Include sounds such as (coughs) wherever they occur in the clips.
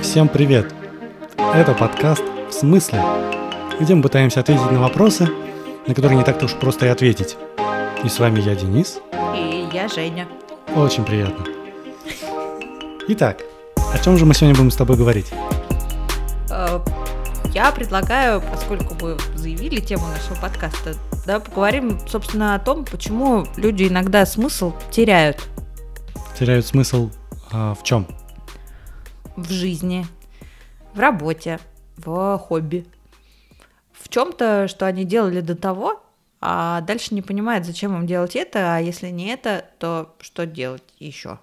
Всем привет! Это подкаст «В смысле?», где мы пытаемся ответить на вопросы, на которые не так-то уж просто и ответить. И с вами я, Денис. И я, Женя. Очень приятно. Итак, о чем же мы сегодня будем с тобой говорить? Я предлагаю, поскольку вы заявили тему нашего подкаста, да, поговорим, собственно, о том, почему люди иногда смысл теряют Теряют смысл а, в чем? в жизни, в работе, в хобби, в чем-то, что они делали до того, а дальше не понимают, зачем им делать это, а если не это, то что делать еще?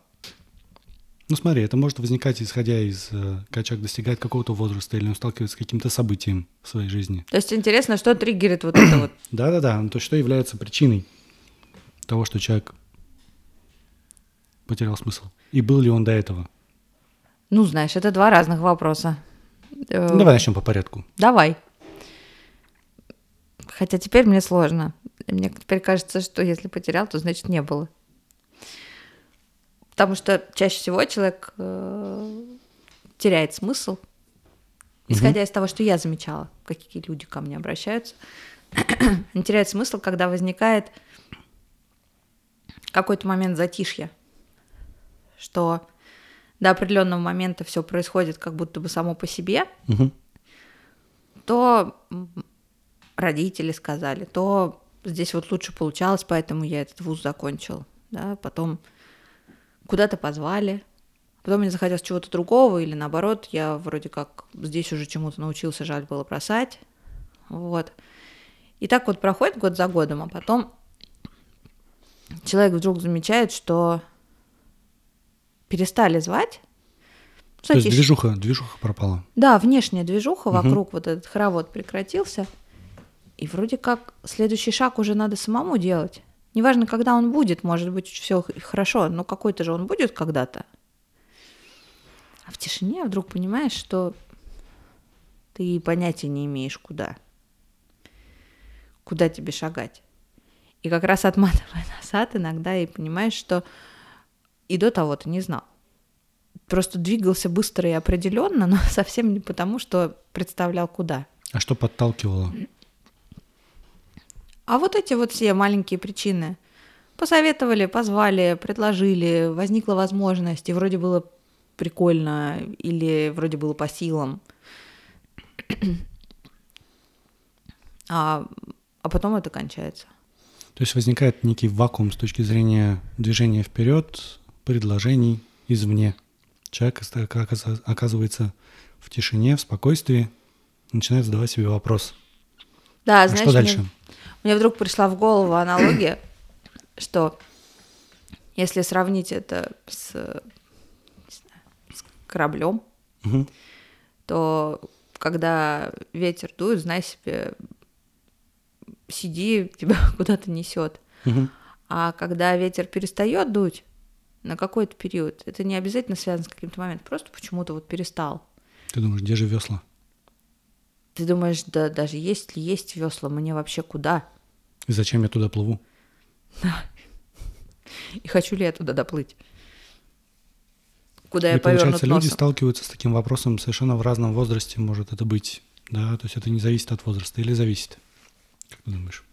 Ну смотри, это может возникать, исходя из, э, когда человек достигает какого-то возраста или он сталкивается с каким-то событием в своей жизни. То есть интересно, что триггерит вот это вот. (clears throat) Да-да-да, ну, то есть что является причиной того, что человек потерял смысл? И был ли он до этого? Ну, знаешь, это два разных вопроса. Э, Ну, Давай начнем по порядку. Давай. Хотя теперь мне сложно. Мне теперь кажется, что если потерял, то значит не было. Потому что чаще всего человек э, теряет смысл, исходя из того, что я замечала, какие люди ко мне обращаются. (clears throat) Они теряют смысл, когда возникает какой-то момент затишья, что до определенного момента все происходит как будто бы само по себе, Мгм. то родители сказали, то здесь вот лучше получалось, поэтому я этот вуз закончил, да, потом куда-то позвали, потом мне захотелось чего-то другого, или наоборот, я вроде как здесь уже чему-то научился, жаль было бросать, вот. И так вот проходит год за годом, а потом человек вдруг замечает, что перестали звать, То есть движуха, движуха пропала. Да, внешняя движуха Мгм. вокруг, вот этот хоровод прекратился. И вроде как следующий шаг уже надо самому делать. Неважно, когда он будет, может быть, все хорошо, но какой-то же он будет когда-то. А в тишине вдруг понимаешь, что ты понятия не имеешь, куда. Куда тебе шагать. И как раз отматывая (laughs) назад, иногда и понимаешь, что и до того ты не знал просто двигался быстро и определенно, но (laughs) совсем не потому, что представлял куда. А что подталкивало? А вот эти вот все маленькие причины. Посоветовали, позвали, предложили, возникла возможность, и вроде было прикольно, или вроде было по силам. (clears throat) А, а потом это кончается. То есть возникает некий вакуум с точки зрения движения вперед, предложений извне. Человек оказывается в тишине, в спокойствии, начинает задавать себе вопрос. Да, А знаешь, что дальше? Мне вдруг пришла в голову аналогия, (clears throat) что если сравнить это с, знаю, с кораблем, то когда ветер дует, знай себе, сиди, тебя (laughs) куда-то несет. А когда ветер перестает дуть на какой-то период, это не обязательно связано с каким-то моментом, просто почему-то вот перестал. Ты думаешь, где же весла? Ты думаешь, да даже есть ли есть весла, мне вообще куда? И зачем я туда плыву? (laughs) И хочу ли я туда доплыть? Куда И я повернут получается, люди носом? сталкиваются с таким вопросом совершенно в разном возрасте, может это быть, да, то есть это не зависит от возраста или зависит? Как ты думаешь?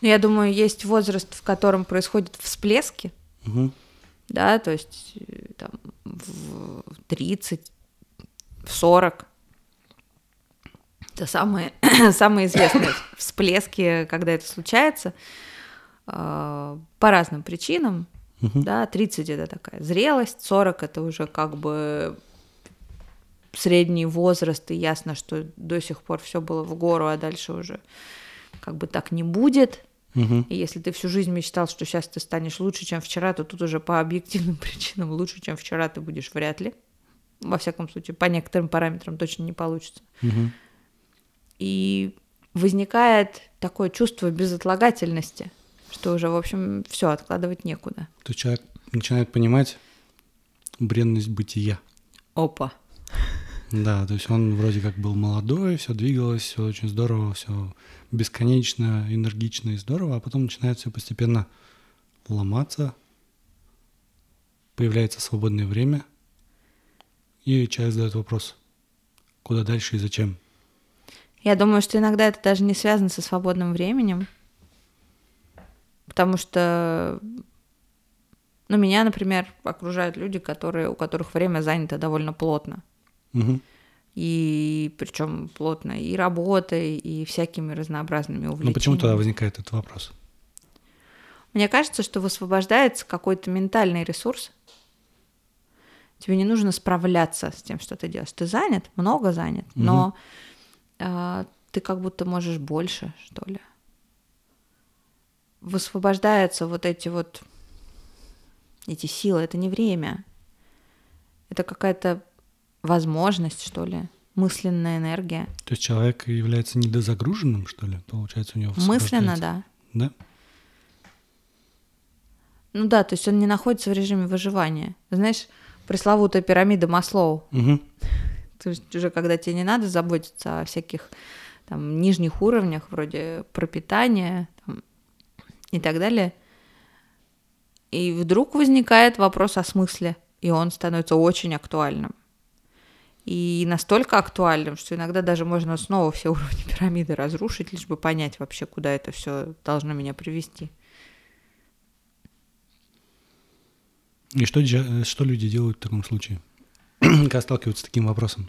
Ну, я думаю, есть возраст, в котором происходят всплески, Мгм. да, то есть э, там в 30, в 40. Это самые, (clears throat) самые известные (coughs) всплески, когда это случается, э, по разным причинам. Мгм. Да, 30 это такая зрелость, 40 это уже как бы средний возраст, и ясно, что до сих пор все было в гору, а дальше уже как бы так не будет. Мгм. И если ты всю жизнь мечтал, что сейчас ты станешь лучше, чем вчера, то тут уже по объективным (laughs) причинам лучше, чем вчера ты будешь вряд ли. Во всяком случае, по некоторым параметрам точно не получится. Мгм. И возникает такое чувство безотлагательности, что уже, в общем, все откладывать некуда. То человек начинает понимать бренность бытия. Опа. Да, то есть он вроде как был молодой, все двигалось, все очень здорово, все бесконечно, энергично и здорово, а потом начинает все постепенно ломаться, появляется свободное время, и человек задает вопрос, куда дальше и зачем. Я думаю, что иногда это даже не связано со свободным временем, потому что, ну, меня, например, окружают люди, которые, у которых время занято довольно плотно. Угу. И причем плотно и работой, и всякими разнообразными увлечениями. Ну почему тогда возникает этот вопрос? Мне кажется, что высвобождается какой-то ментальный ресурс. Тебе не нужно справляться с тем, что ты делаешь. Ты занят, много занят, угу. но ты как будто можешь больше, что ли. Высвобождаются вот эти вот эти силы. Это не время. Это какая-то возможность, что ли, мысленная энергия. То есть человек является недозагруженным, что ли, получается у него? Мысленно, да. Да? Ну да, то есть он не находится в режиме выживания. Знаешь, пресловутая пирамида Маслоу. Угу. То есть уже когда тебе не надо заботиться о всяких там нижних уровнях, вроде пропитания там, и так далее. И вдруг возникает вопрос о смысле, и он становится очень актуальным и настолько актуальным, что иногда даже можно снова все уровни пирамиды разрушить, лишь бы понять вообще, куда это все должно меня привести. И что, что люди делают в таком случае, (clears throat) когда сталкиваются с таким вопросом?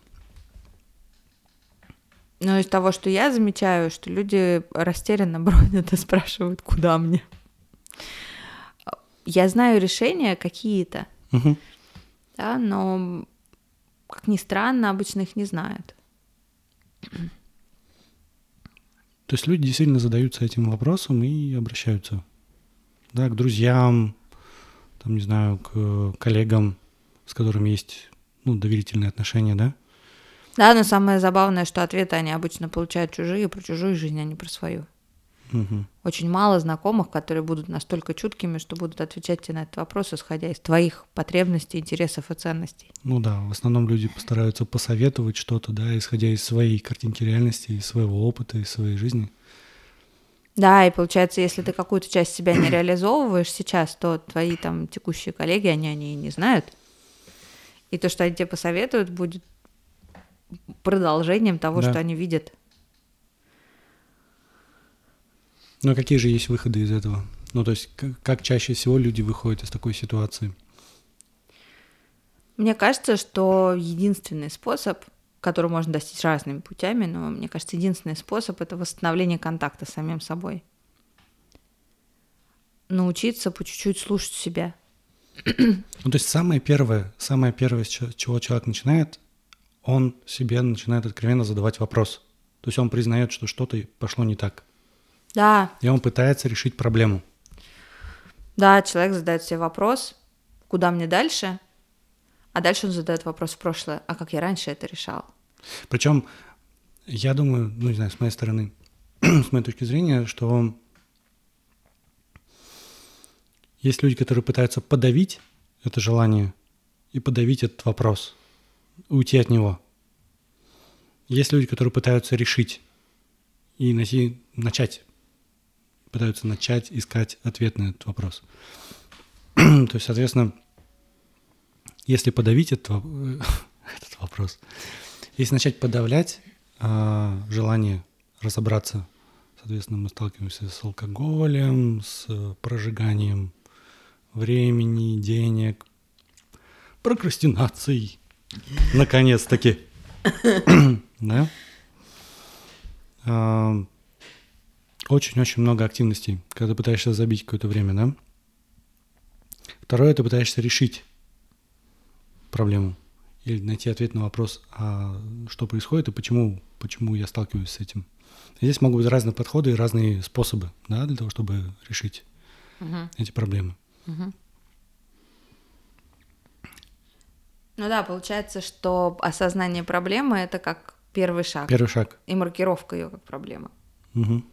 Ну, из того, что я замечаю, что люди растерянно (laughs) бродят и спрашивают, куда мне. Я знаю решения какие-то, угу. да, но как ни странно, обычно их не знают. (clears throat) То есть люди действительно задаются этим вопросом и обращаются да, к друзьям, там, не знаю, к коллегам, с которыми есть ну, доверительные отношения, да? Да, но самое забавное, что ответы они обычно получают чужие, про чужую жизнь, а не про свою. Угу. Очень мало знакомых, которые будут настолько чуткими, что будут отвечать тебе на этот вопрос, исходя из твоих потребностей, интересов и ценностей. Ну да, в основном люди постараются посоветовать что-то, да, исходя из своей картинки реальности, из своего опыта, из своей жизни. Да, и получается, если ты какую-то часть себя не реализовываешь сейчас, то твои там текущие коллеги, они о ней не знают. И то, что они тебе посоветуют, будет продолжением того, да. что они видят Ну, а какие же есть выходы из этого? Ну, то есть, как, как чаще всего люди выходят из такой ситуации? Мне кажется, что единственный способ, который можно достичь разными путями, но мне кажется, единственный способ это восстановление контакта с самим собой. Научиться по чуть-чуть слушать себя. Ну, то есть самое первое, самое первое, с чего человек начинает, он себе начинает откровенно задавать вопрос. То есть он признает, что что-то пошло не так. Да. И он пытается решить проблему. Да, человек задает себе вопрос, куда мне дальше, а дальше он задает вопрос в прошлое, а как я раньше это решал. Причем, я думаю, ну не знаю, с моей стороны, (clears throat) с моей точки зрения, что есть люди, которые пытаются подавить это желание и подавить этот вопрос, уйти от него. Есть люди, которые пытаются решить и найти, начать пытаются начать искать ответ на этот вопрос. (clears throat) То есть, соответственно, если подавить этот, (laughs) этот вопрос, если начать подавлять э, желание разобраться, соответственно, мы сталкиваемся с алкоголем, с прожиганием времени, денег, прокрастинацией, наконец-таки. (coughs) да? А, очень-очень много активностей, когда ты пытаешься забить какое-то время, да? Второе, ты пытаешься решить проблему или найти ответ на вопрос, а что происходит и почему, почему я сталкиваюсь с этим. Здесь могут быть разные подходы и разные способы, да, для того, чтобы решить угу. эти проблемы. Угу. Ну да, получается, что осознание проблемы это как первый шаг. Первый шаг. И маркировка ее как проблема. Угу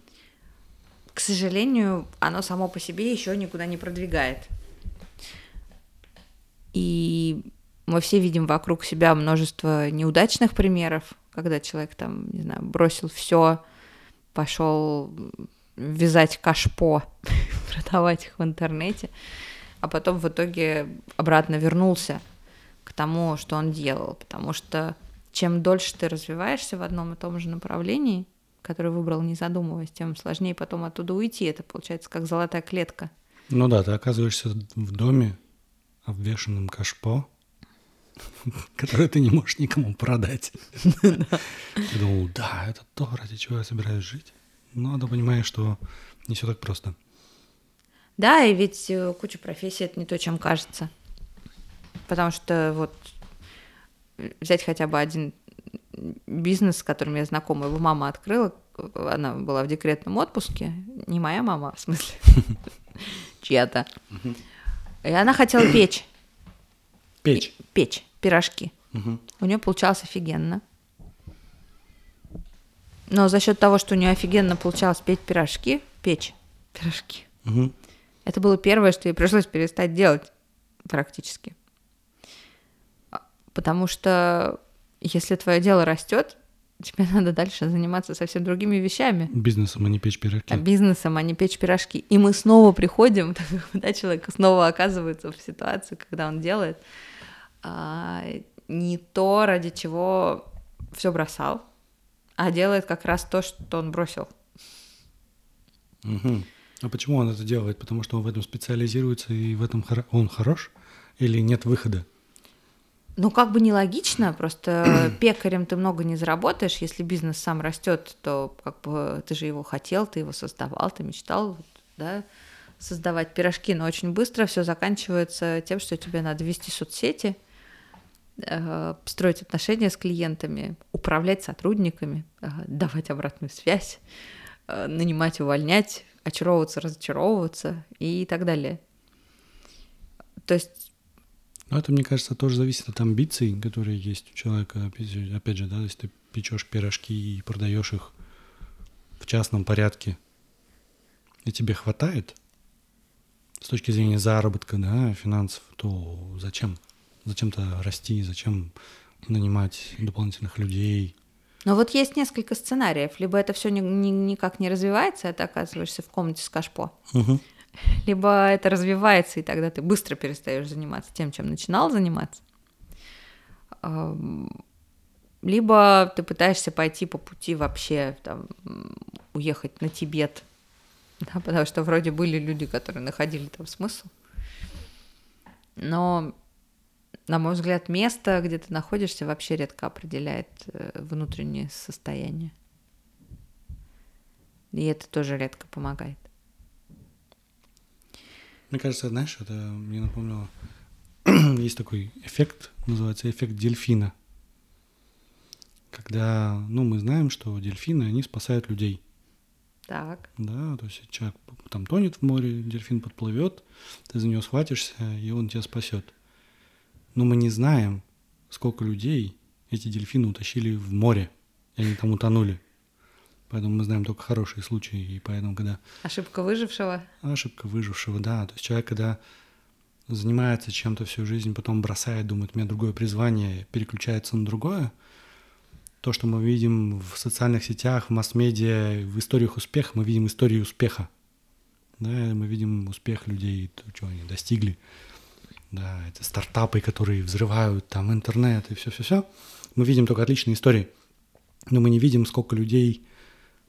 к сожалению, оно само по себе еще никуда не продвигает. И мы все видим вокруг себя множество неудачных примеров, когда человек там, не знаю, бросил все, пошел вязать кашпо, (laughs) продавать их в интернете, а потом в итоге обратно вернулся к тому, что он делал, потому что чем дольше ты развиваешься в одном и том же направлении, которое выбрал не задумываясь, тем сложнее потом оттуда уйти. Это получается как золотая клетка. Ну да, ты оказываешься в доме, обвешенном кашпо, (laughs) которое ты не можешь никому продать. (laughs) Ты думал, да, это то, ради чего я собираюсь жить. Но надо понимать, что не все так просто. Да, и ведь э, куча профессий это не то, чем кажется. Потому что вот взять хотя бы один бизнес, с которым я знакома, его мама открыла, она была в декретном отпуске, не моя мама, в смысле, (laughs) чья-то. И она хотела печь. Печь? Печь, пирожки. У нее получалось офигенно. Но за счет того, что у нее офигенно получалось петь пирожки, печь пирожки, Угу. это было первое, что ей пришлось перестать делать практически. А, Потому что если твое дело растет, тебе (laughs) надо дальше заниматься совсем другими вещами. Бизнесом, а не печь пирожки. А бизнесом, а не печь пирожки. И мы снова приходим, (laughs) да, человек снова оказывается в ситуации, когда он делает а, не то, ради чего все бросал, а делает как раз то, что он бросил. Мгм. А почему он это делает? Потому что он в этом специализируется и в этом хоро- он хорош? Или нет выхода? Ну, как бы нелогично, просто (clears throat) пекарем ты много не заработаешь. Если бизнес сам растет, то как бы ты же его хотел, ты его создавал, ты мечтал, да, создавать пирожки, но очень быстро все заканчивается тем, что тебе надо вести соцсети, строить отношения с клиентами, управлять сотрудниками, э, давать обратную связь, э, нанимать, увольнять, очаровываться, разочаровываться и так далее. То есть Но это, мне кажется, тоже зависит от амбиций, которые есть у человека. Опять же, да, если ты печешь пирожки и продаешь их в частном порядке, и тебе хватает с точки зрения заработка, да, финансов, то зачем? Зачем-то расти, зачем нанимать дополнительных людей? Но вот есть несколько сценариев. Либо это все никак не развивается, а ты оказываешься в комнате с кашпо. Мгм. Либо это развивается, и тогда ты быстро перестаешь заниматься тем, чем начинал заниматься. Либо ты пытаешься пойти по пути вообще, там, уехать на Тибет. (laughs) Да, потому что вроде были люди, которые находили там смысл. Но, на мой взгляд, место, где ты находишься, вообще редко определяет э, внутреннее состояние. И это тоже редко помогает. Мне кажется, знаешь, это мне напомнило, (clears throat) есть такой эффект, называется эффект дельфина. Когда, ну, мы знаем, что дельфины, они спасают людей. Так. Да, то есть человек там тонет в море, дельфин подплывет, ты за него схватишься, и он тебя спасет. Но мы не знаем, сколько людей эти дельфины утащили в море, и они там утонули. Поэтому мы знаем только хорошие случаи, и поэтому, когда Ошибка выжившего. ошибка выжившего, да, то есть человек, когда занимается чем-то всю жизнь, потом бросает, думает, у меня другое призвание, переключается на другое, то, что мы видим в социальных сетях, в масс-медиа, в историях успеха, мы видим истории успеха. Да, мы видим успех людей, то, чего они достигли. Да, это стартапы, которые взрывают там интернет и все-все-все. Мы видим только отличные истории. Но мы не видим, сколько людей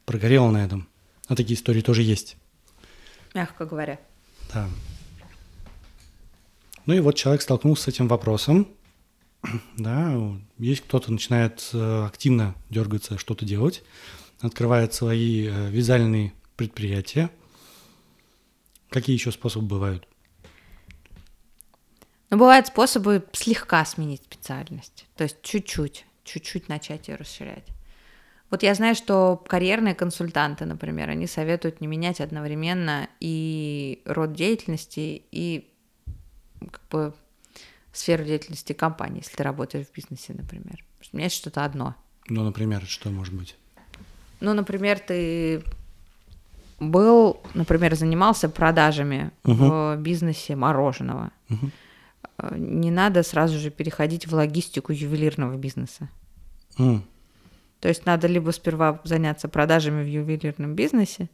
прогорело на этом. А такие истории тоже есть. Мягко говоря. Да. Ну и вот человек столкнулся с этим вопросом. (clears throat) Да, есть кто-то начинает э, активно дергаться, что-то делать, открывает свои э, вязальные предприятия. Какие еще способы бывают? Но бывают способы слегка сменить специальность. То есть чуть-чуть, чуть-чуть начать ее расширять. Вот я знаю, что карьерные консультанты, например, они советуют не менять одновременно и род деятельности, и как бы сферу деятельности компании, если ты работаешь в бизнесе, например. Менять что-то одно. Ну, например, что может быть? Ну, например, ты был, например, занимался продажами Мгм. в бизнесе мороженого. Мгм. Э, не надо сразу же переходить в логистику ювелирного бизнеса. М. То есть надо либо сперва заняться продажами в ювелирном бизнесе,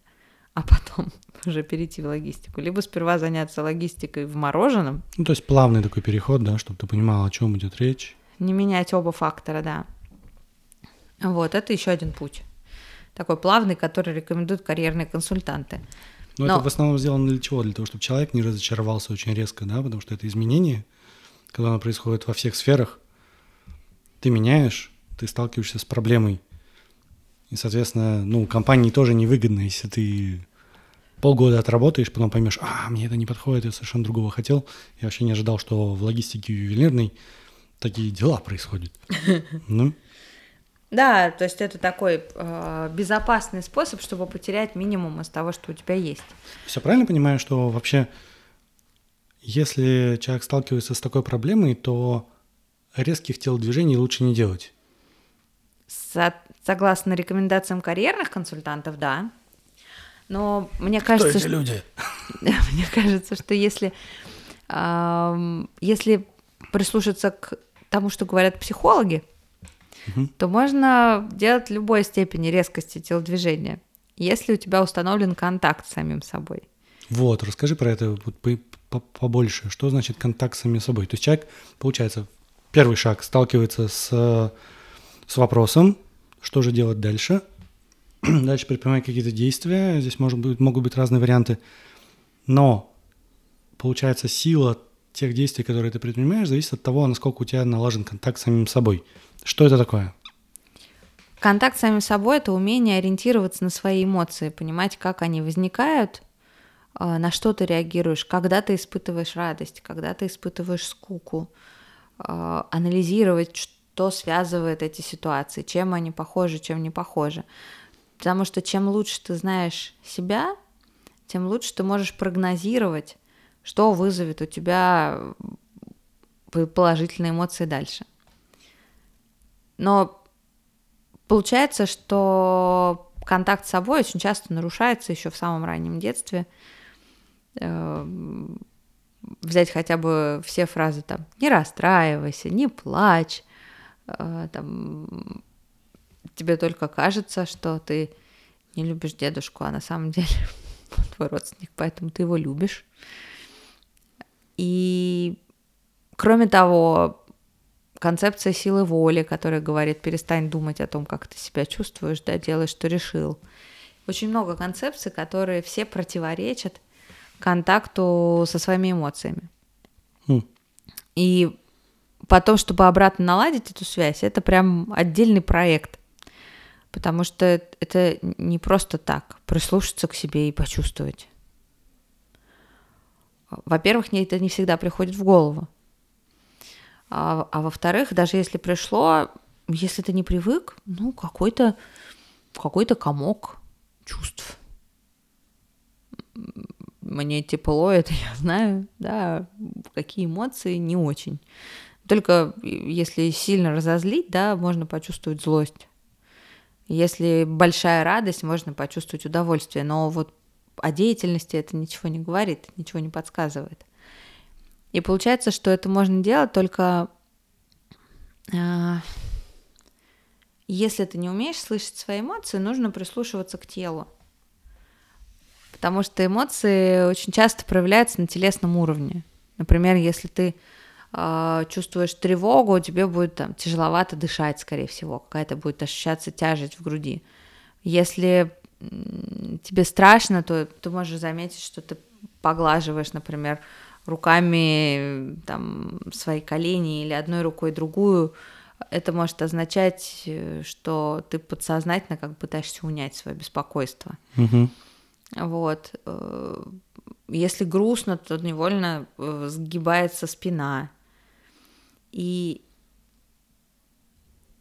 а потом (laughs) уже перейти в логистику, либо сперва заняться логистикой в мороженом, Ну, то есть плавный такой переход, да, чтобы ты понимал, о чем идет речь. не менять оба фактора, да. Вот, это еще один путь. Такой плавный, который рекомендуют карьерные консультанты. Но, Но- это в основном сделано для чего? Для того, чтобы человек не разочаровался очень резко, да, потому что это изменение, когда оно происходит во всех сферах, ты меняешь, ты сталкиваешься с проблемой. И, соответственно, ну, компании тоже невыгодно, если ты полгода отработаешь, потом поймешь, а, мне это не подходит, я совершенно другого хотел. Я вообще не ожидал, что в логистике ювелирной такие дела происходят. (laughs) Ну, Да, то есть это такой э, безопасный способ, чтобы потерять минимум из того, что у тебя есть. Все правильно понимаю, что вообще, если человек сталкивается с такой проблемой, то резких телодвижений лучше не делать. Со- согласно рекомендациям карьерных консультантов, да. Но мне кажется, что, люди? (laughs) мне кажется, что если, если прислушаться к тому, что говорят психологи, то можно делать любой степени резкости телодвижения, если у тебя установлен контакт с самим собой. Вот, расскажи про это побольше. Что значит контакт с самим собой? То есть человек, получается, первый шаг сталкивается с, с вопросом, что же делать дальше. (clears throat) Дальше предпринимать какие-то действия. Здесь может быть, могут быть разные варианты. Но, получается, сила тех действий, которые ты предпринимаешь, зависит от того, насколько у тебя налажен контакт с самим собой. Что это такое? Контакт с самим собой – это умение ориентироваться на свои эмоции, понимать, как они возникают, на что ты реагируешь, когда ты испытываешь радость, когда ты испытываешь скуку, а, анализировать, что связывает эти ситуации, чем они похожи, чем не похожи. Потому что чем лучше ты знаешь себя, тем лучше ты можешь прогнозировать, что вызовет у тебя п- положительные эмоции дальше. Но Получается, что контакт с собой очень часто нарушается еще в самом раннем детстве. Эм, Взять хотя бы все фразы там «не расстраивайся», «не плачь», э, там, тебе только кажется, что ты не любишь дедушку, а на самом деле (laughs) он твой родственник, поэтому ты его любишь. И кроме того, концепция силы воли, которая говорит, перестань думать о том, как ты себя чувствуешь, да, делай, что решил. Очень много концепций, которые все противоречат контакту со своими эмоциями. Хм. И потом, чтобы обратно наладить эту связь, это прям отдельный проект. Потому что это не просто так, прислушаться к себе и почувствовать. Во-первых, мне это не всегда приходит в голову. А, а во-вторых, даже если пришло, если ты не привык, ну, какой-то какой-то комок чувств. Мне тепло, (laughs) это я знаю, да, какие эмоции не очень. Только если сильно разозлить, да, можно почувствовать злость. Если большая радость, можно почувствовать удовольствие. Но вот о деятельности это ничего не говорит, ничего не подсказывает. И получается, что это можно делать только э, если ты не умеешь слышать свои эмоции, нужно прислушиваться к телу. Потому что эмоции очень часто проявляются на телесном уровне. Например, если ты э, чувствуешь тревогу, тебе будет там тяжеловато дышать, скорее всего, какая-то будет ощущаться тяжесть в груди. Если тебе страшно, то ты можешь заметить, что ты поглаживаешь, например, руками там, свои колени или одной рукой другую, это может означать, что ты подсознательно как бы пытаешься унять свое беспокойство. Угу. Вот. Если грустно, то невольно сгибается спина. И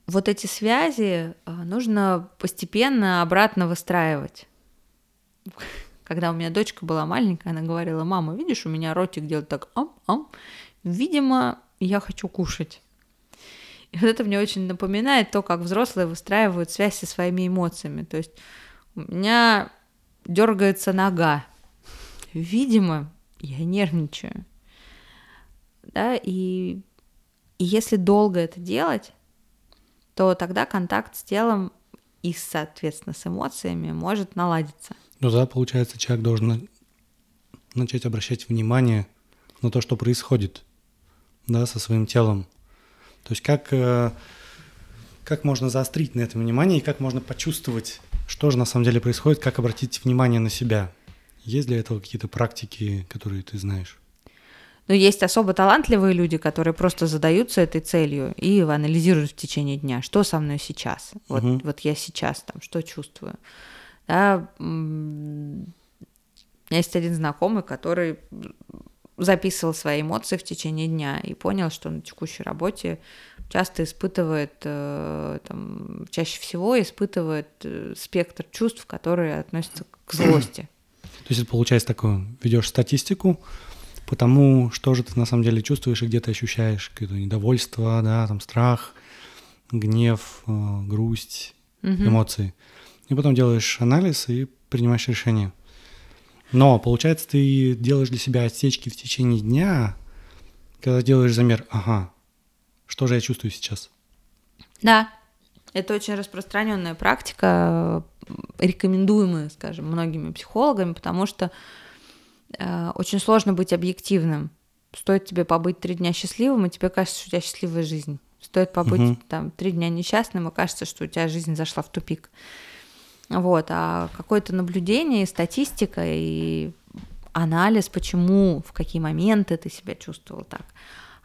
вот эти связи нужно постепенно обратно выстраивать. Когда у меня дочка была маленькая, она говорила, мама, видишь, у меня ротик делает так, ам-ам, видимо, я хочу кушать. И вот это мне очень напоминает то, как взрослые выстраивают связь со своими эмоциями. То есть у меня дергается нога. Видимо, я нервничаю. да, и, и если долго это делать, то тогда контакт с телом и, соответственно, с эмоциями может наладиться. Ну да, получается, человек должен начать обращать внимание на то, что происходит, да, со своим телом. То есть как, э, как можно заострить на это внимание и как можно почувствовать, что же на самом деле происходит, как обратить внимание на себя. Есть для этого какие-то практики, которые ты знаешь? Но есть особо талантливые люди, которые просто задаются этой целью и анализируют в течение дня, что со мной сейчас. Вот, угу. вот я сейчас там, что чувствую. Да, у меня есть один знакомый, который записывал свои эмоции в течение дня и понял, что на текущей работе часто испытывает, э, там, чаще всего испытывает э, спектр чувств, которые относятся к (clears throat) злости. То есть это получается такое, ведешь статистику, потому что же ты на самом деле чувствуешь и где ты ощущаешь какое-то недовольство, да, там страх, гнев, э, грусть, угу. эмоции. И потом делаешь анализ и принимаешь решение. Но, получается, ты делаешь для себя отсечки в течение дня, когда делаешь замер, ага, что же я чувствую сейчас? Да, это очень распространенная практика, рекомендуемая, скажем, многими психологами, потому что Э, очень сложно быть объективным. Стоит тебе побыть три дня счастливым, и тебе кажется, что у тебя счастливая жизнь. Стоит побыть угу. там три дня несчастным, и кажется, что у тебя жизнь зашла в тупик. Вот, а какое-то наблюдение, статистика и анализ, почему, в какие моменты ты себя чувствовал так,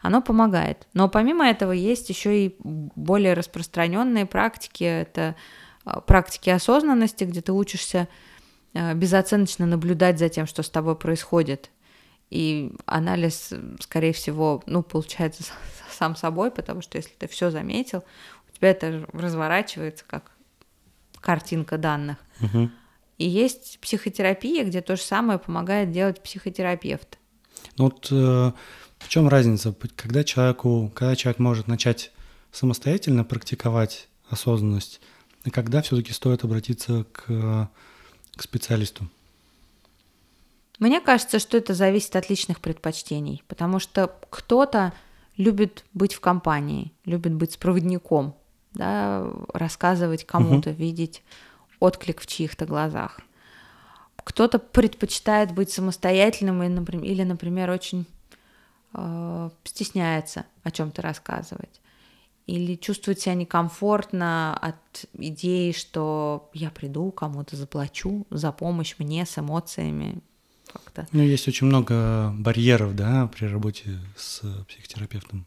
оно помогает. Но помимо этого есть еще и более распространенные практики. Это э, практики осознанности, где ты учишься Э, безоценочно наблюдать за тем, что с тобой происходит. И анализ, скорее всего, ну, получается (laughs) сам собой, потому что если ты все заметил, у тебя это разворачивается как картинка данных. Угу. И есть психотерапия, где то же самое помогает делать психотерапевт. Ну вот э, в чем разница, когда человеку, когда человек может начать самостоятельно практиковать осознанность, и когда все-таки стоит обратиться к к специалисту? Мне кажется, что это зависит от личных предпочтений, потому что кто-то любит быть в компании, любит быть с проводником, да, рассказывать кому-то, угу. видеть отклик в чьих-то глазах. Кто-то предпочитает быть самостоятельным или, например, очень э, стесняется о чем-то рассказывать или чувствовать себя некомфортно от идеи, что я приду, кому-то заплачу за помощь мне с эмоциями. Как-то. Ну, есть очень много барьеров, да, при работе с психотерапевтом.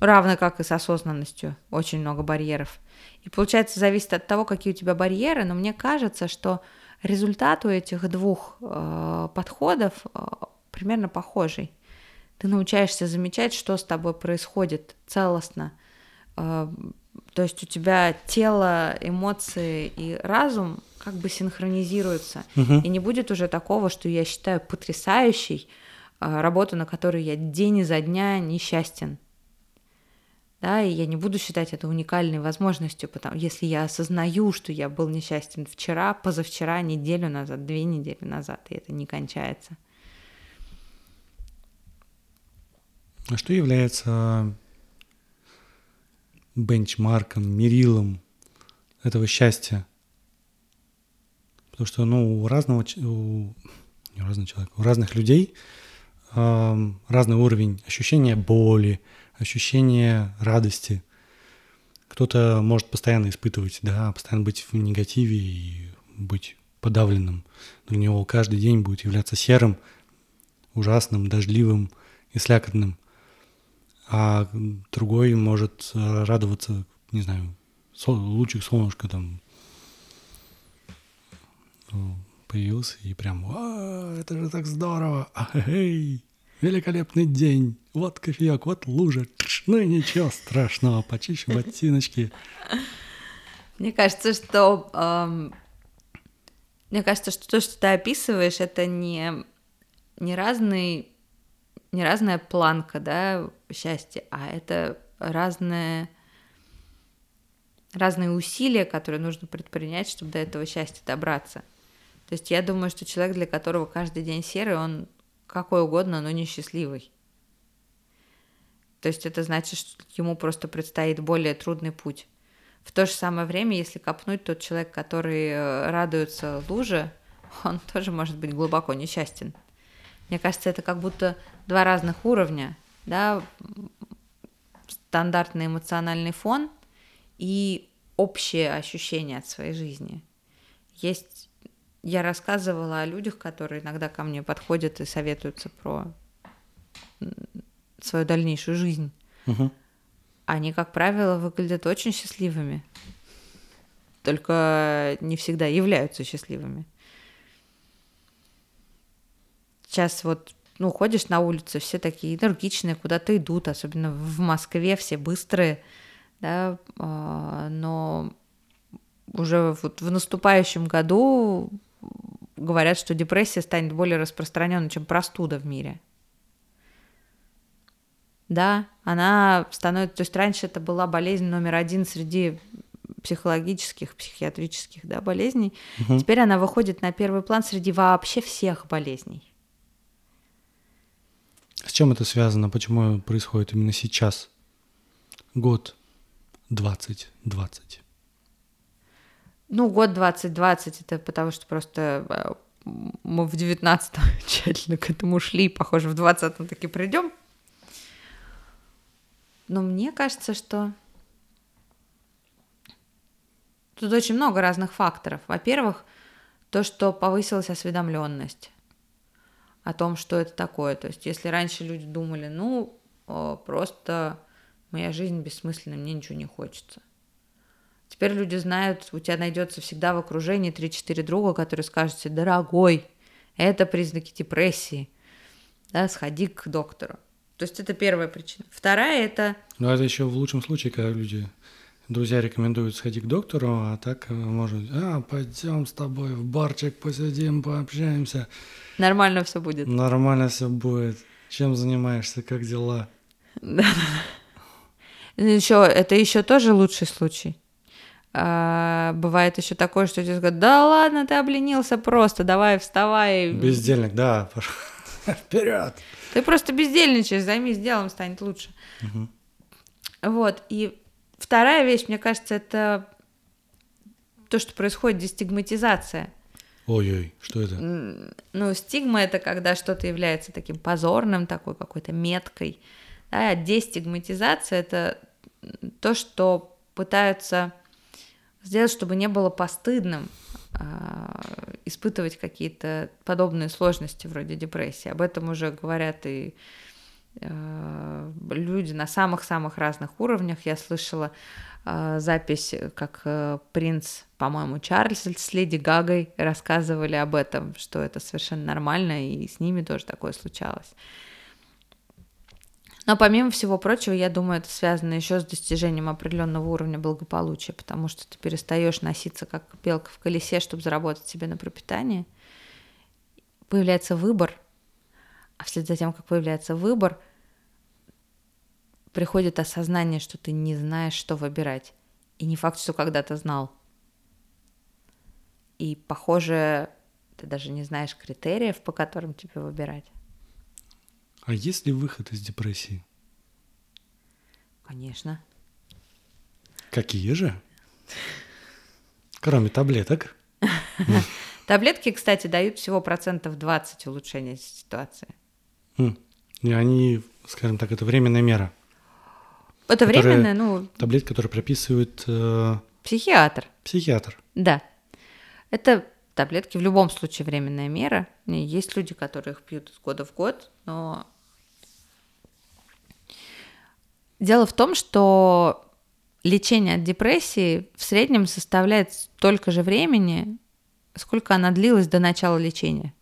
Равно как и с осознанностью. Очень много барьеров. И получается, зависит от того, какие у тебя барьеры, но мне кажется, что результат у этих двух э, подходов э, примерно похожий. Ты научаешься замечать, что с тобой происходит целостно, а, то есть у тебя тело, эмоции и разум как бы синхронизируются. Угу. И не будет уже такого, что я считаю потрясающей а, работу, на которой я день изо дня несчастен. Да, и я не буду считать это уникальной возможностью, потому если я осознаю, что я был несчастен вчера, позавчера, неделю назад, две недели назад, и это не кончается. А что является бенчмарком, мерилом этого счастья. Потому что, ну, у разного, у, не разного человека, у разных людей э, разный уровень ощущения боли, ощущения радости. Кто-то может постоянно испытывать, да, постоянно быть в негативе и быть подавленным. Для него каждый день будет являться серым, ужасным, дождливым и слякотным а другой может э, радоваться, не знаю, лучик солнышка там ну, появился и прям, это же так здорово, эй, великолепный день, вот кофеек, вот лужа, ну ничего страшного, почищу ботиночки. Мне кажется, что мне кажется, что то, что ты описываешь, это не не разный не разная планка, да, счастья, а это разные, разные усилия, которые нужно предпринять, чтобы до этого счастья добраться. То есть я думаю, что человек, для которого каждый день серый, он какой угодно, но несчастливый. То есть это значит, что ему просто предстоит более трудный путь. В то же самое время, если копнуть, тот человек, который э, радуется луже, (laughs) он тоже может быть глубоко несчастен. Мне кажется, это как будто два разных уровня, да, стандартный эмоциональный фон и общее ощущение от своей жизни. Есть, я рассказывала о людях, которые иногда ко мне подходят и советуются про свою дальнейшую жизнь. Угу. Они, как правило, выглядят очень счастливыми, только не всегда являются счастливыми. Сейчас вот, ну, ходишь на улицу, все такие энергичные, куда-то идут, особенно в Москве все быстрые, да, а, но уже вот в наступающем году говорят, что депрессия станет более распространенной, чем простуда в мире. Да, она становится, то есть раньше это была болезнь номер один среди психологических, психиатрических да, болезней. Угу. Теперь она выходит на первый план среди вообще всех болезней. С чем это связано? Почему происходит именно сейчас? Год 2020. Ну, год 2020 это потому, что просто э, мы в 19-м (laughs) тщательно к этому шли, похоже, в 20-м таки придем. Но мне кажется, что тут очень много разных факторов. Во-первых, то, что повысилась осведомленность о том, что это такое. То есть, если раньше люди думали, ну, просто моя жизнь бессмысленна, мне ничего не хочется. Теперь люди знают, у тебя найдется всегда в окружении 3-4 друга, которые скажут тебе, дорогой, это признаки депрессии, да, сходи к доктору. То есть это первая причина. Вторая это... Ну, это еще в лучшем случае, когда люди, друзья рекомендуют сходить к доктору, а так э, может, а, пойдем с тобой в барчик посидим, пообщаемся. Нормально все будет. Нормально все будет. Чем занимаешься, как дела? Да. Еще, это еще тоже лучший случай. А, бывает еще такое, что тебе говорят, да ладно, ты обленился просто, давай вставай. Бездельник, да, (laughs) вперед. Ты просто бездельничаешь, займись делом, станет лучше. Угу. Вот, и вторая вещь, мне кажется, это то, что происходит дестигматизация. Ой-ой, что это? Ну, стигма это когда что-то является таким позорным, такой какой-то меткой. Да, а дестигматизация это то, что пытаются сделать, чтобы не было постыдным а, испытывать какие-то подобные сложности вроде депрессии. Об этом уже говорят и люди на самых-самых разных уровнях. Я слышала а, запись, как э, принц, по-моему, Чарльз с Леди Гагой рассказывали об этом, что это совершенно нормально, и с ними тоже такое случалось. Но помимо всего прочего, я думаю, это связано еще с достижением определенного уровня благополучия, потому что ты перестаешь носиться как белка в колесе, чтобы заработать себе на пропитание. Появляется выбор, а вслед за тем, как появляется выбор – приходит осознание, что ты не знаешь, что выбирать. И не факт, что когда-то знал. И, похоже, ты даже не знаешь критериев, по которым тебе выбирать. А есть ли выход из депрессии? Конечно. Какие же? Кроме таблеток. (laughs) Таблетки, кстати, дают всего процентов 20 улучшения ситуации. И они, скажем так, это временная мера. Это временное, ну... Таблетки, которые прописывает... Э... Психиатр. Психиатр. Да. Это таблетки в любом случае временная мера. Есть люди, которые их пьют из года в год, но... Дело в том, что лечение от депрессии в среднем составляет столько же времени, сколько она длилась до начала лечения.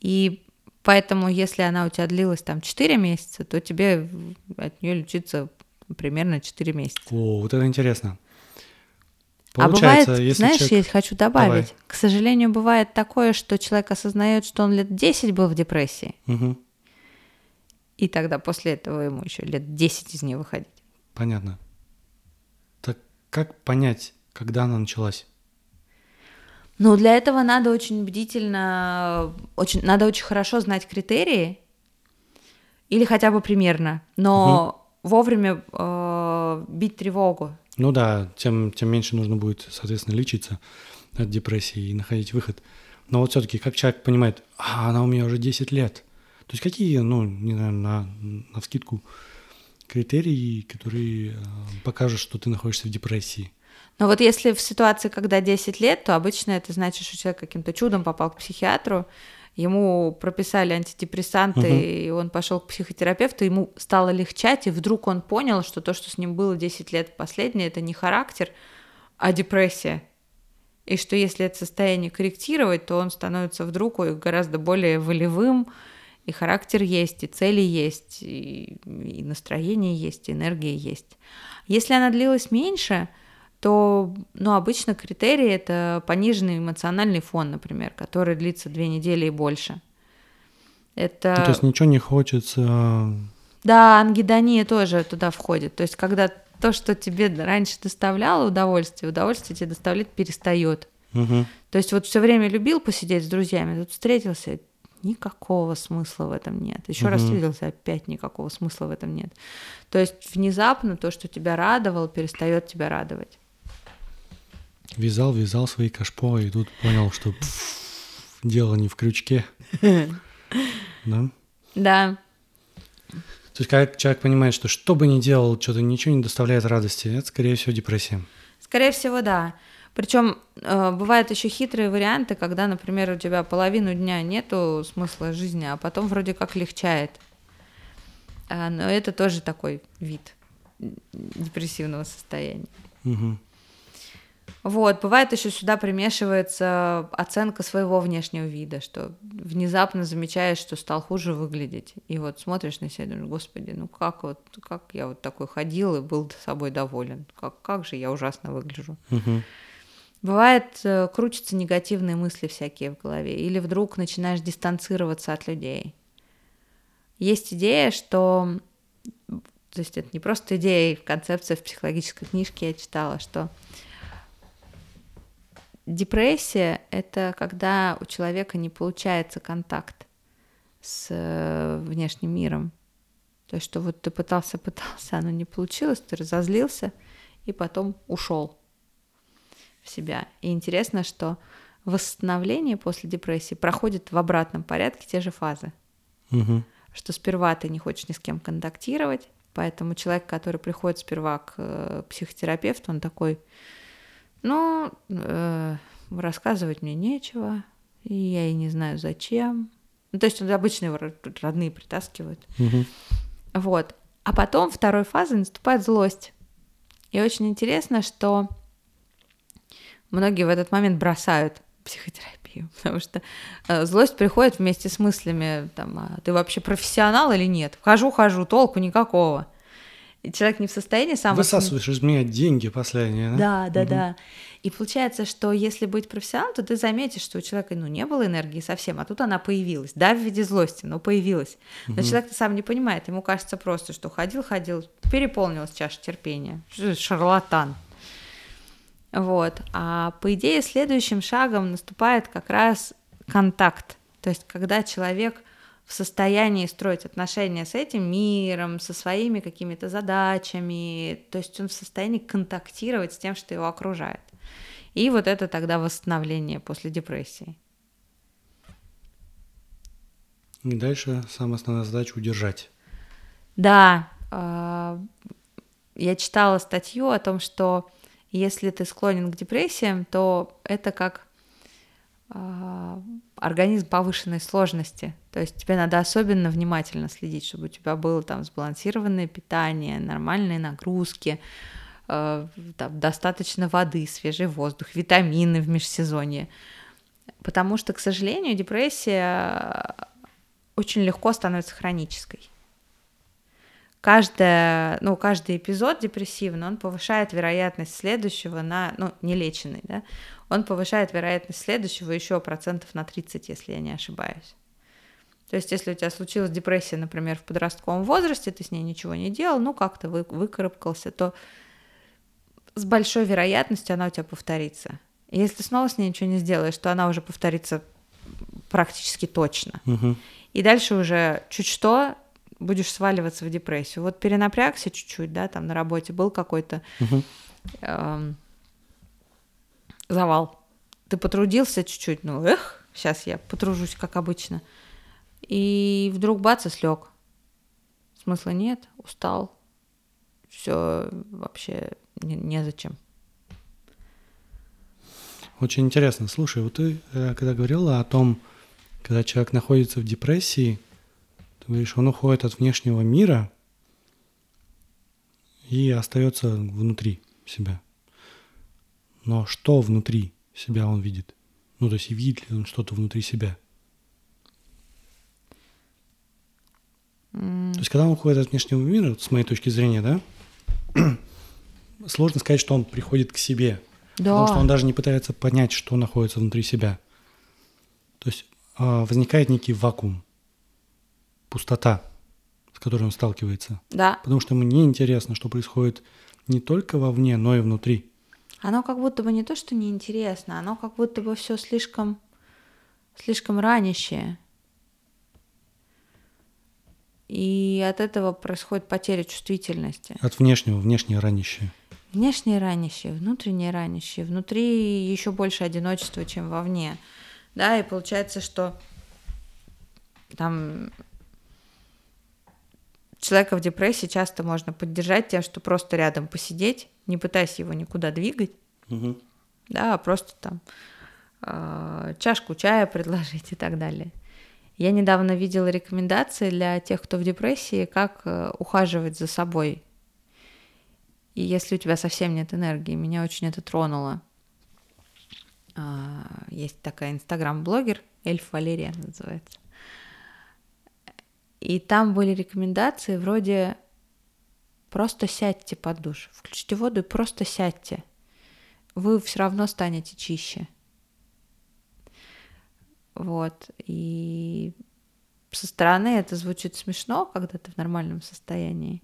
И Поэтому, если она у тебя длилась там 4 месяца, то тебе от нее лечиться примерно 4 месяца. О, вот это интересно. Получается, а бывает, если знаешь, человек... я хочу добавить, Давай. к сожалению, бывает такое, что человек осознает, что он лет 10 был в депрессии, угу. и тогда после этого ему еще лет 10 из нее выходить. Понятно. Так как понять, когда она началась? Ну, для этого надо очень бдительно, очень, надо очень хорошо знать критерии или хотя бы примерно, но угу. вовремя э, бить тревогу. Ну да, тем, тем меньше нужно будет, соответственно, лечиться от депрессии и находить выход. Но вот все-таки, как человек понимает, а, она у меня уже 10 лет. То есть какие, ну, не знаю, на, на вскидку критерии, которые э, покажут, что ты находишься в депрессии? Но вот если в ситуации, когда 10 лет, то обычно это значит, что человек каким-то чудом попал к психиатру, ему прописали антидепрессанты, угу. и он пошел к психотерапевту, ему стало легчать, и вдруг он понял, что то, что с ним было 10 лет последнее, это не характер, а депрессия. И что если это состояние корректировать, то он становится вдруг гораздо более волевым, и характер есть, и цели есть, и, и настроение есть, и энергия есть. Если она длилась меньше, то ну, обычно критерий это пониженный эмоциональный фон, например, который длится две недели и больше. Это... Ну, то есть ничего не хочется. А да, ангидония тоже туда входит. То есть когда то, что тебе раньше доставляло удовольствие, удовольствие тебе доставлять перестает. Угу. То есть вот все время любил посидеть с друзьями, тут встретился, никакого смысла в этом нет. Еще угу. раз встретился, опять никакого смысла в этом нет. То есть внезапно то, что тебя радовало, перестает тебя радовать. Вязал, вязал свои кашпо, и тут понял, что пфф, дело не в крючке. (laughs) Да? Да. То есть, когда человек понимает, что что бы ни делал, что-то ничего не доставляет радости, это, скорее всего, депрессия. Скорее всего, да. Причем э, бывают еще хитрые варианты, когда, например, у тебя половину дня нету смысла жизни, а потом вроде как легчает. А, но это тоже такой вид депрессивного состояния. Угу. Вот, бывает еще сюда примешивается оценка своего внешнего вида, что внезапно замечаешь, что стал хуже выглядеть. И вот смотришь на себя и думаешь, господи, ну как вот, как я вот такой ходил и был собой доволен, как, как же я ужасно выгляжу. Угу. Бывает, э, крутятся негативные мысли всякие в голове, или вдруг начинаешь дистанцироваться от людей. Есть идея, что... То есть это не просто идея, концепция в психологической книжке я читала, что депрессия — это когда у человека не получается контакт с э, внешним миром. То есть, что вот ты пытался, (laughs) пытался, оно не получилось, ты разозлился и потом ушел в себя. И интересно, что восстановление после депрессии проходит в обратном порядке те же фазы. Угу. Что сперва ты не хочешь ни с кем контактировать, поэтому человек, который приходит сперва к э, психотерапевту, он такой, ну, э, рассказывать мне нечего, и я и не знаю зачем. Ну, то есть обычно его родные притаскивают. Угу. Вот. А потом второй фазой наступает злость. И очень интересно, что многие в этот момент бросают психотерапию, (laughs) потому что э, злость приходит вместе с мыслями, там, а ты вообще профессионал или нет? Хожу, хожу, толку никакого. Человек не в состоянии сам... Высасываешь из меня деньги последние, да? Да, да, угу. да. И получается, что если быть профессионалом, то ты заметишь, что у человека ну, не было энергии совсем, а тут она появилась. Да, в виде злости, но появилась. Но угу. человек сам не понимает, ему кажется просто, что ходил, ходил, переполнилась чаша терпения. Шарлатан. Вот. А по идее следующим шагом наступает как раз контакт. То есть когда человек в состоянии строить отношения с этим миром, со своими какими-то задачами, то есть он в состоянии контактировать с тем, что его окружает. И вот это тогда восстановление после депрессии. И дальше самая основная задача удержать. Да, а, я читала статью о том, что если ты склонен к депрессиям, то это как организм повышенной сложности. То есть тебе надо особенно внимательно следить, чтобы у тебя было там сбалансированное питание, нормальные нагрузки, э, там, достаточно воды, свежий воздух, витамины в межсезонье. Потому что, к сожалению, депрессия очень легко становится хронической. Каждая, ну, каждый эпизод депрессивный, он повышает вероятность следующего на, ну, нелеченный, да, он повышает вероятность следующего еще процентов на 30, если я не ошибаюсь. То есть, если у тебя случилась депрессия, например, в подростковом возрасте, ты с ней ничего не делал, ну, как-то вы, выкарабкался, то с большой вероятностью она у тебя повторится. И если ты снова с ней ничего не сделаешь, то она уже повторится практически точно. Угу. И дальше уже чуть что будешь сваливаться в депрессию. Вот перенапрягся чуть-чуть, да, там на работе был какой-то Мгм. эм, завал. Ты потрудился чуть-чуть, ну, эх, сейчас я потружусь, как обычно. И вдруг бац, и слег. Смысла нет, устал. Все вообще не- незачем. Очень интересно. Слушай, вот ты э, когда говорила о том, когда человек находится в депрессии, ты говоришь, он уходит от внешнего мира и остается внутри себя. Но что внутри себя он видит? Ну, то есть видит ли он что-то внутри себя? М, То есть, когда он уходит от внешнего мира, вот с моей точки зрения, да, (clears throat) сложно сказать, что он приходит к себе. Потому Да, что он даже не пытается понять, что находится внутри себя. То есть а, возникает некий вакуум, пустота, с которой он сталкивается. да. Потому что ему неинтересно, что происходит не только вовне, но и внутри. Оно как будто бы не то, что неинтересно, оно как будто бы все слишком, слишком ранящее. И от этого происходит потеря чувствительности. От внешнего, внешнее ранящее. Внешнее ранящее, внутреннее ранящее. Внутри еще больше одиночества, чем вовне. Да, и получается, что там человека в депрессии часто можно поддержать тем, что просто рядом посидеть, не пытаясь его никуда двигать, да, а просто там э, чашку чая (laughs) предложить и так далее. Я недавно видела рекомендации для тех, кто в депрессии, как э, ухаживать за собой. И если у тебя совсем нет энергии, меня очень это тронуло. А, Есть такая инстаграм-блогер, Эльф Валерия называется. И там были рекомендации вроде просто сядьте под душ, включите воду и просто сядьте. Вы все равно станете чище. Вот. И со стороны это звучит смешно, когда ты в нормальном состоянии.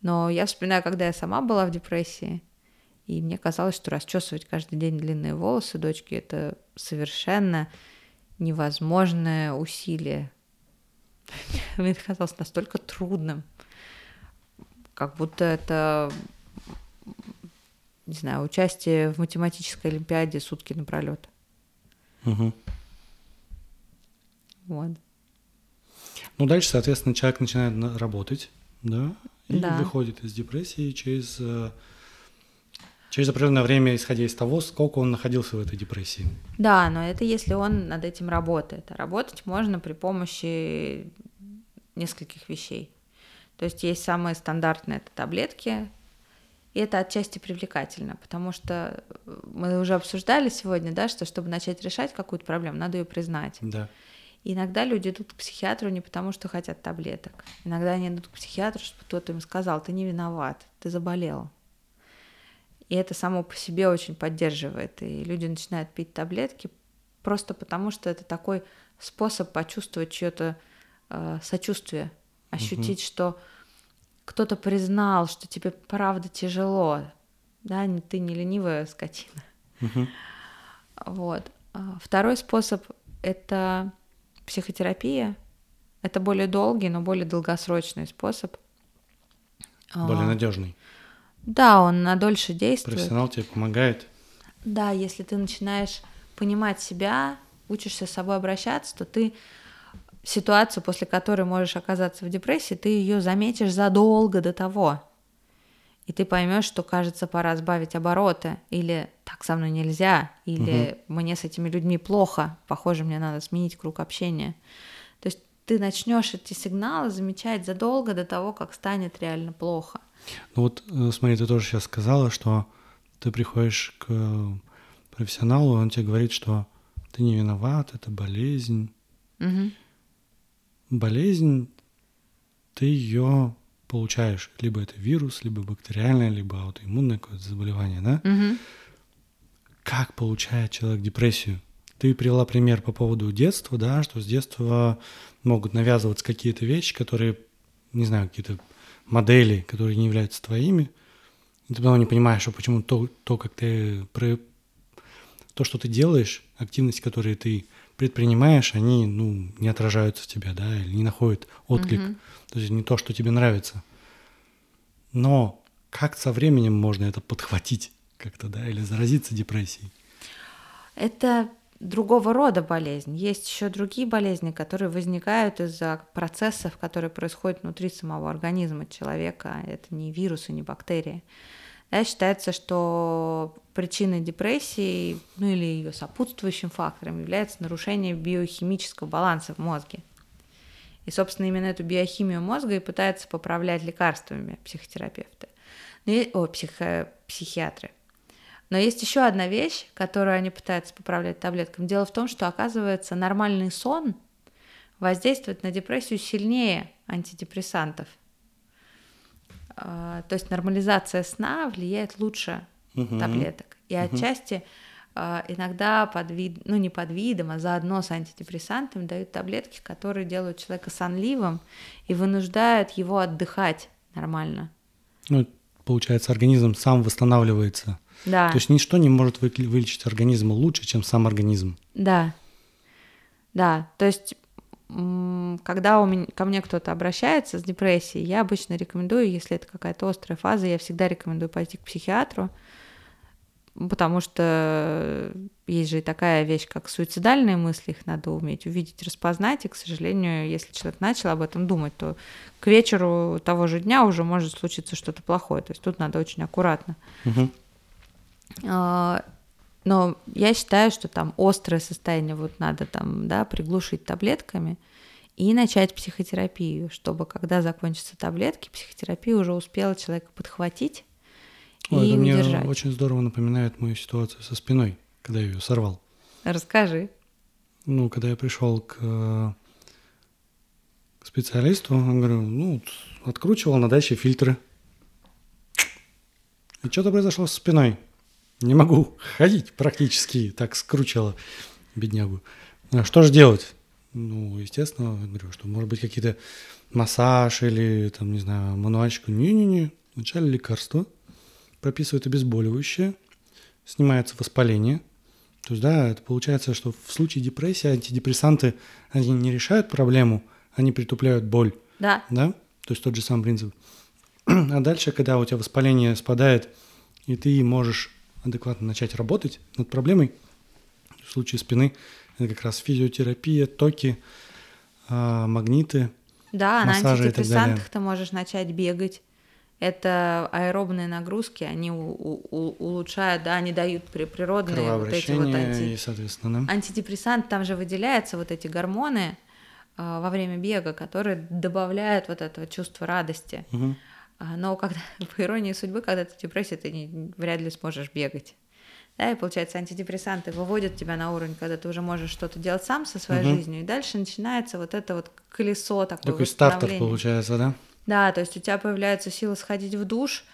Но я вспоминаю, когда я сама была в депрессии, и мне казалось, что расчесывать каждый день длинные волосы дочки это совершенно невозможное усилие. (laughs) Мне это казалось настолько трудным, как будто это, не знаю, участие в математической олимпиаде сутки напролет. Мгм. Вот. Ну, дальше, соответственно, человек начинает на- работать, да, и Да. выходит из депрессии через, э, через определенное время, исходя из того, сколько он находился в этой депрессии. Да, но это если он над этим работает. А работать можно при помощи нескольких вещей. То есть есть самые стандартные это таблетки, и это отчасти привлекательно, потому что э, мы уже обсуждали сегодня, да, что чтобы начать решать какую-то проблему, надо ее признать. Да. И иногда люди идут к психиатру не потому, что хотят таблеток. Иногда они идут к психиатру, чтобы кто-то им сказал, ты не виноват, ты заболел. И это само по себе очень поддерживает. И люди начинают пить таблетки просто потому, что это такой способ почувствовать чье-то э, сочувствие, ощутить, что кто-то признал, что тебе правда тяжело, да, ты не ленивая скотина. Мгм. Вот. А Второй способ — это психотерапия. Это более долгий, но более долгосрочный способ. А, Более надежный. Да, он на дольше действует. Профессионал тебе помогает. Да, если ты начинаешь понимать себя, учишься с собой обращаться, то ты ситуацию, после которой можешь оказаться в депрессии, ты ее заметишь задолго до того. И ты поймешь, что, кажется, пора сбавить обороты, или так со мной нельзя, или мне с этими людьми плохо, похоже, мне надо сменить круг общения. То есть ты начнешь эти сигналы замечать задолго до того, как станет реально плохо. Ну вот, э, смотри, ты тоже сейчас сказала, что ты приходишь к э, профессионалу, он тебе говорит, что ты не виноват, это болезнь. Мгм. Болезнь, ты ее получаешь. Либо это вирус, либо бактериальное, либо аутоиммунное какое-то заболевание, да? Мгм. Как получает человек депрессию? Ты привела пример по поводу детства, да, что с детства могут навязываться какие-то вещи, которые, не знаю, какие-то модели, которые не являются твоими. И ты потом не понимаешь, что почему то, то, как ты про- то, что ты делаешь, активности, которые ты предпринимаешь, они ну, не отражаются в тебе, да, или не находят отклик. Угу. То есть не то, что тебе нравится. Но как со временем можно это подхватить как-то, да, или заразиться депрессией? Это другого рода болезнь. Есть еще другие болезни, которые возникают из-за процессов, которые происходят внутри самого организма человека. Это не вирусы, не бактерии. Да, считается, что причиной депрессии, ну или ее сопутствующим фактором является нарушение биохимического баланса в мозге. И, собственно, именно эту биохимию мозга и пытаются поправлять лекарствами психотерапевты, ну, о, психо, психиатры. Но есть еще одна вещь, которую они пытаются поправлять таблетками. Дело в том, что, оказывается, нормальный сон воздействует на депрессию сильнее антидепрессантов. А, то есть нормализация сна влияет лучше угу. таблеток. И отчасти а, иногда под вид, ну не под видом, а заодно с антидепрессантами дают таблетки, которые делают человека сонливым и вынуждают его отдыхать нормально. Ну, получается, организм сам восстанавливается да. То есть ничто не может вылечить организм лучше, чем сам организм. Да. Да. То есть когда у меня, ко мне кто-то обращается с депрессией, я обычно рекомендую, если это какая-то острая фаза, я всегда рекомендую пойти к психиатру, потому что есть же и такая вещь, как суицидальные мысли, их надо уметь увидеть, распознать, и, к сожалению, если человек начал об этом думать, то к вечеру того же дня уже может случиться что-то плохое, то есть тут надо очень аккуратно. Угу. А, но я считаю, что там острое состояние вот надо там, да, приглушить таблетками и начать психотерапию, чтобы когда закончатся таблетки, психотерапия уже успела человека подхватить Ой, и это мне удержать. очень здорово напоминает мою ситуацию со спиной, когда я ее сорвал. Расскажи. Ну, когда я пришел к, к специалисту, он говорю, ну, откручивал на даче фильтры. И что-то произошло с спиной не могу ходить практически, так скручило беднягу. А что же делать? Ну, естественно, говорю, что может быть какие-то массаж или, там, не знаю, мануальчику. Не-не-не, вначале лекарство, прописывают обезболивающее, снимается воспаление. То есть, да, это получается, что в случае депрессии антидепрессанты, они не решают проблему, они притупляют боль. Да. Да? То есть тот же самый принцип. (clears throat) А дальше, когда у тебя воспаление спадает, и ты можешь адекватно начать работать над проблемой, в случае спины, это как раз физиотерапия, токи, а, магниты, Да, на антидепрессантах ты можешь начать бегать. Это аэробные нагрузки, они у, у, улучшают, да, они дают при, природные вот эти вот анти... и, соответственно, да. антидепрессанты, там же выделяются вот эти гормоны э, во время бега, которые добавляют вот это чувство радости. Угу. А, но когда, (laughs) по иронии судьбы, когда ты в депрессии, ты не, вряд ли сможешь бегать. Да, и получается, антидепрессанты выводят тебя на уровень, когда ты уже можешь что-то делать сам со своей угу. жизнью, и дальше начинается вот это вот колесо такое. Такой стартер получается, да? Да, то есть у тебя появляется сила сходить в душ,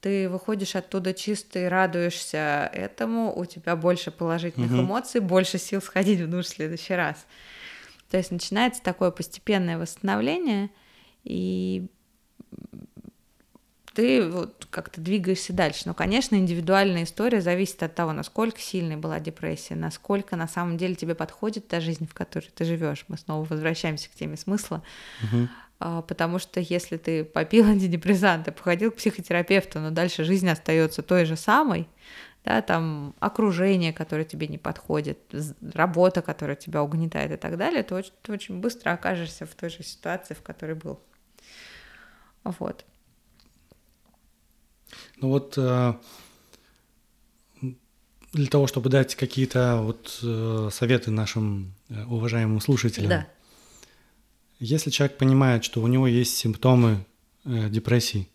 ты выходишь оттуда чистый, радуешься этому, у тебя больше положительных угу. эмоций, больше сил сходить в душ в следующий раз. То есть начинается такое постепенное восстановление, и ты вот как-то двигаешься дальше. Но, конечно, индивидуальная история зависит от того, насколько сильной была депрессия, насколько на самом деле тебе подходит та жизнь, в которой ты живешь. Мы снова возвращаемся к теме смысла. Угу. Потому что если ты попил (laughs) антидепрессанты, походил к психотерапевту, но дальше жизнь остается той же самой, да, там окружение, которое тебе не подходит, работа, которая тебя угнетает и так далее, то ты очень быстро окажешься в той же ситуации, в которой был. Вот. Ну вот э, для того, чтобы дать какие-то вот э, советы нашим э, уважаемым слушателям. Да. Если человек понимает, что у него есть симптомы депрессии,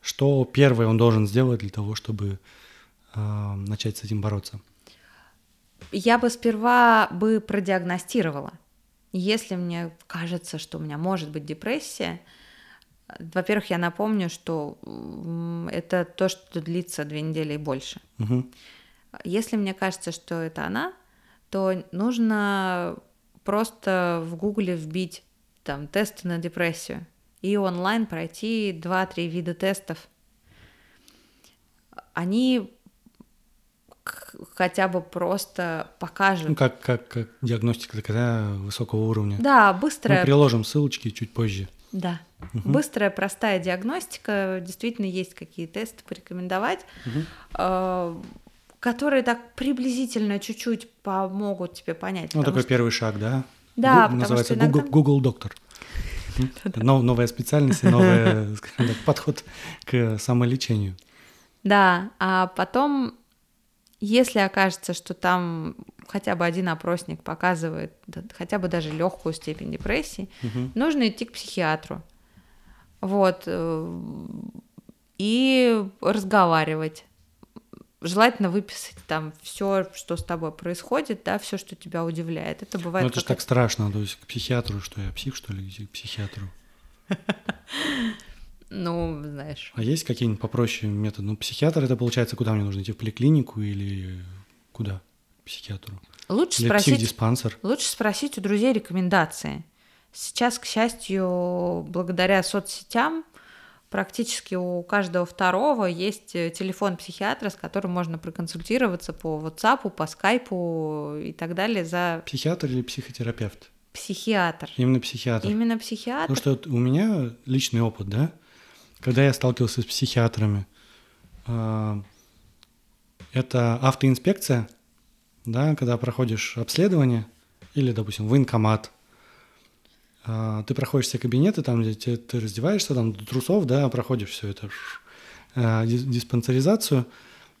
что первое он должен сделать для того, чтобы начать с этим бороться? Я бы сперва бы продиагностировала. Если мне кажется, что у меня может быть депрессия, во-первых, я напомню, что это то, что длится две недели и больше. Угу. Если мне кажется, что это она, то нужно просто в Гугле вбить там тесты на депрессию и онлайн пройти 2-3 вида тестов. Они хотя бы просто покажет. Ну, как, как, как диагностика такая высокого уровня. Да, быстрая. Мы приложим ссылочки чуть позже. Да. Угу. Быстрая, простая диагностика. Действительно, есть какие тесты порекомендовать, угу. которые так приблизительно чуть-чуть помогут тебе понять. Ну, такой что... первый шаг, да? Да, Гу- называется что иногда... Google, Google доктор. Новая специальность и новый (laughs) подход к самолечению. Да, а потом, если окажется, что там хотя бы один опросник показывает хотя бы даже легкую степень депрессии, угу. нужно идти к психиатру. Вот. Э, и разговаривать. Желательно выписать там все, что с тобой происходит, да, все, что тебя удивляет. Это бывает. Ну, это же так страшно, то есть к психиатру, что я псих, что ли, к психиатру. (laughs) Ну, знаешь. А есть какие-нибудь попроще методы? Ну, психиатр это получается, куда мне нужно идти? В поликлинику или куда? Психиатру? Лучше или спросить. Психдиспансер? Лучше спросить у друзей рекомендации. Сейчас, к счастью, благодаря соцсетям, практически у каждого второго есть телефон психиатра, с которым можно проконсультироваться по WhatsApp, по Skype и так далее за... Психиатр или психотерапевт? Психиатр. Именно психиатр. Именно психиатр. Потому что у меня личный опыт, да, когда я сталкивался с психиатрами, а, это автоинспекция, да, когда проходишь обследование или, допустим, военкомат, а, ты проходишь все кабинеты, там, где ты раздеваешься, там, до трусов, да, проходишь все это, а, диспансеризацию,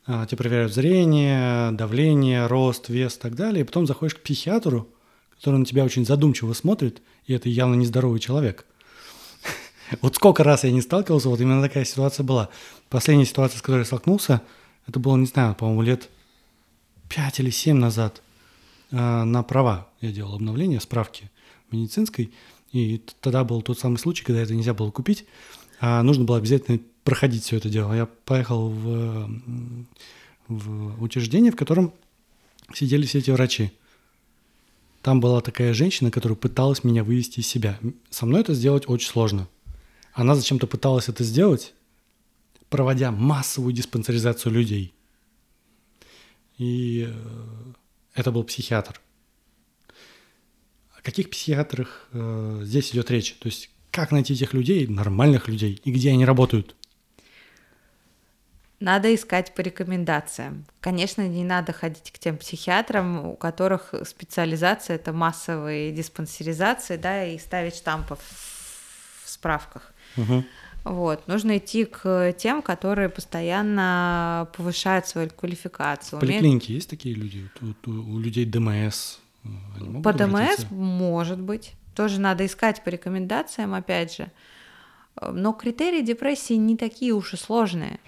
тебе проверяют зрение, давление, рост, вес и так далее, и потом заходишь к психиатру, который на тебя очень задумчиво смотрит, и это явно нездоровый человек (laughs) – вот сколько раз я не сталкивался, вот именно такая ситуация была. Последняя ситуация, с которой я столкнулся, это было, не знаю, по-моему, лет 5 или 7 назад а, на права. Я делал обновление, справки медицинской, и тогда был тот самый случай, когда это нельзя было купить, а нужно было обязательно проходить все это дело. Я поехал в, в учреждение, в котором сидели все эти врачи. Там была такая женщина, которая пыталась меня вывести из себя. Со мной это сделать очень сложно. Она зачем-то пыталась это сделать, проводя массовую диспансеризацию людей. И э, это был психиатр. О каких психиатрах э, здесь идет речь? То есть как найти этих людей, нормальных людей, и где они работают? Надо искать по рекомендациям. Конечно, не надо ходить к тем психиатрам, у которых специализация это массовые диспансеризации, да, и ставить штампы в справках. Угу. Вот. Нужно идти к тем, которые постоянно повышают свою квалификацию. В поликлинике есть такие люди? У, у, у людей ДМС? По ДМС может быть. Тоже надо искать по рекомендациям, опять же. Но критерии депрессии не такие уж и сложные,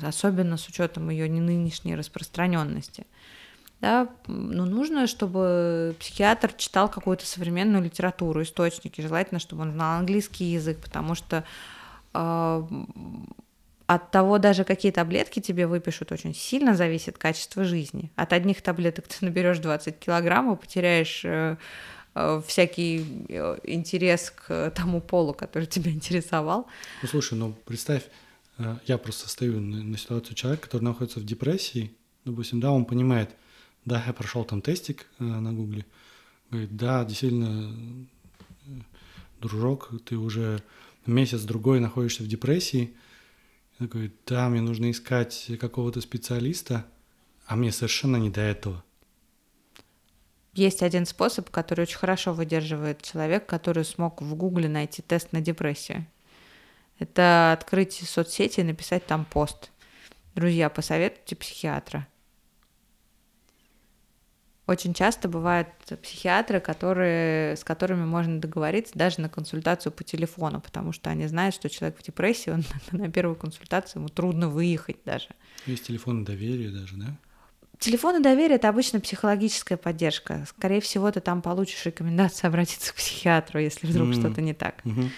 особенно с учетом ее нынешней распространенности. Да, но нужно, чтобы психиатр читал какую-то современную литературу, источники, желательно, чтобы он знал английский язык, потому что э, от того даже какие таблетки тебе выпишут очень сильно зависит качество жизни. От одних таблеток ты наберешь 20 килограммов, потеряешь э, э, всякий э, интерес к тому полу, который (laughs) тебя интересовал. Ну слушай, ну представь, я просто стою на, на ситуацию человека, который находится в депрессии, допустим, да, он понимает, да, я прошел там тестик на гугле. Говорит, да, действительно, дружок, ты уже месяц-другой находишься в депрессии. Я такой, да, мне нужно искать какого-то специалиста, а мне совершенно не до этого. Есть один способ, который очень хорошо выдерживает человек, который смог в Гугле найти тест на депрессию. Это открыть соцсети и написать там пост. Друзья, посоветуйте психиатра. Очень часто бывают психиатры, которые, с которыми можно договориться даже на консультацию по телефону, потому что они знают, что человек в депрессии, он (laughs) на первую консультацию ему трудно выехать даже. Есть телефоны доверия даже, да? Телефоны доверия — это обычно психологическая поддержка. Скорее всего, ты там получишь рекомендацию обратиться к психиатру, если вдруг mm-hmm. что-то не так. Mm-hmm.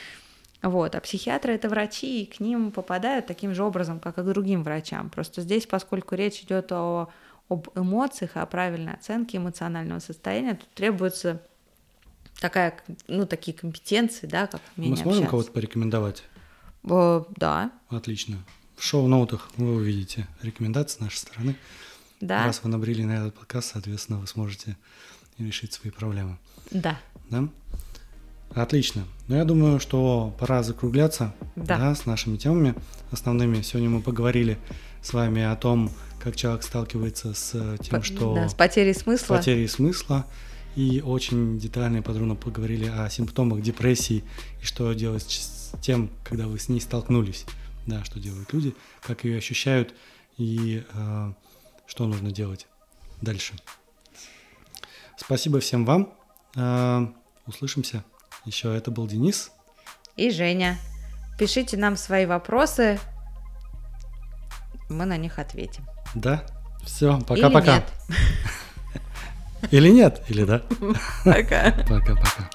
Вот. А психиатры — это врачи, и к ним попадают таким же образом, как и к другим врачам. Просто здесь, поскольку речь идет о об эмоциях, о правильной оценке эмоционального состояния, тут требуется такая, ну, такие компетенции, да, как умение Мы сможем кого-то порекомендовать? Э, да. Отлично. В шоу-ноутах вы увидите рекомендации с нашей стороны. Да. Раз вы набрели на этот подкаст, соответственно, вы сможете решить свои проблемы. Да. Да? Отлично. Ну, я думаю, что пора закругляться Да. с нашими темами основными. Сегодня мы поговорили с вами о том, как человек сталкивается с тем, По- что да, с потерей смысла. потерей смысла. И очень детально и подробно поговорили о симптомах депрессии и что делать с тем, когда вы с ней столкнулись. Да, что делают люди, как ее ощущают и э, что нужно делать дальше. Спасибо всем вам. Э, услышимся. Еще это был Денис. И Женя. Пишите нам свои вопросы. Мы на них ответим. Да. Все, пока-пока. Или нет, или да. (laughs) Пока. Пока-пока.